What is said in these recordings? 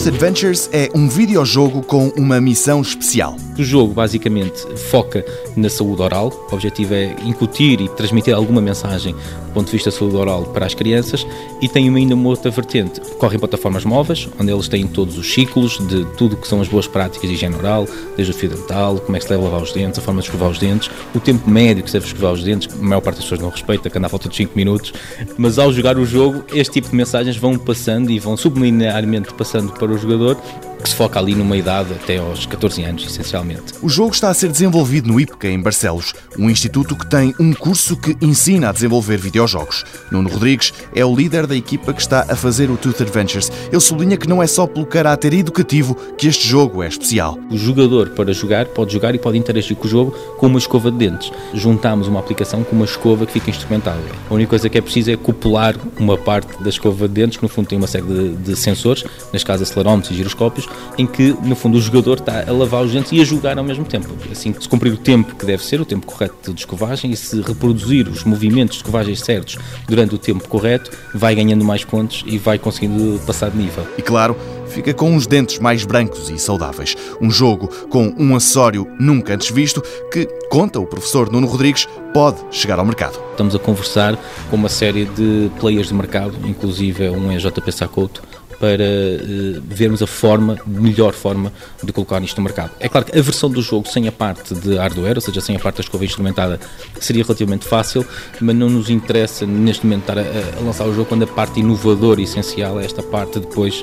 Tooth Adventures é um videojogo com uma missão especial. O jogo basicamente foca na saúde oral. O objetivo é incutir e transmitir alguma mensagem do ponto de vista da saúde oral para as crianças e tem ainda uma outra vertente. Corre em plataformas móveis, onde eles têm todos os ciclos de tudo que são as boas práticas de higiene oral, desde o fio dental, como é que se deve lavar os dentes, a forma de escovar os dentes, o tempo médio que se deve escovar os dentes, a maior parte das pessoas não respeita, que anda à volta de 5 minutos, mas ao jogar o jogo, este tipo de mensagens vão passando e vão subliminarmente passando para o jogador que se foca ali numa idade até aos 14 anos, essencialmente. O jogo está a ser desenvolvido no IPCA, em Barcelos, um instituto que tem um curso que ensina a desenvolver videojogos. Nuno Rodrigues é o líder da equipa que está a fazer o Tooth Adventures. Ele sublinha que não é só pelo caráter educativo que este jogo é especial. O jogador, para jogar, pode jogar e pode interagir com o jogo com uma escova de dentes. Juntamos uma aplicação com uma escova que fica instrumentável. A única coisa que é preciso é copular uma parte da escova de dentes, que no fundo tem uma série de, de sensores, neste caso acelerómetros e giroscópios, em que, no fundo, o jogador está a lavar os dentes e a jogar ao mesmo tempo. Assim, se cumprir o tempo que deve ser, o tempo correto de escovagem, e se reproduzir os movimentos de escovagem certos durante o tempo correto, vai ganhando mais pontos e vai conseguindo passar de nível. E claro, fica com uns dentes mais brancos e saudáveis. Um jogo com um acessório nunca antes visto que, conta o professor Nuno Rodrigues, pode chegar ao mercado. Estamos a conversar com uma série de players de mercado, inclusive um é JP Sacoto, para uh, vermos a forma, melhor forma de colocar isto no mercado. É claro que a versão do jogo sem a parte de hardware, ou seja, sem a parte da escova instrumentada, seria relativamente fácil, mas não nos interessa neste momento estar a, a lançar o jogo quando a parte inovadora e essencial é esta parte depois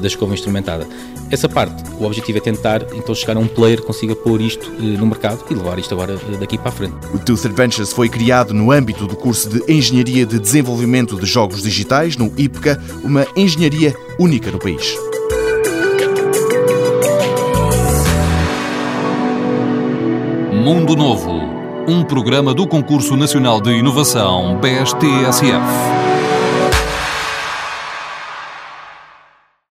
da escova instrumentada. Essa parte, o objetivo é tentar então chegar a um player que consiga pôr isto uh, no mercado e levar isto agora daqui para a frente. O Tooth Adventures foi criado no âmbito do curso de Engenharia de Desenvolvimento de Jogos Digitais, no IPCA, uma engenharia única no país. Mundo Novo, um programa do Concurso Nacional de Inovação BSTSF.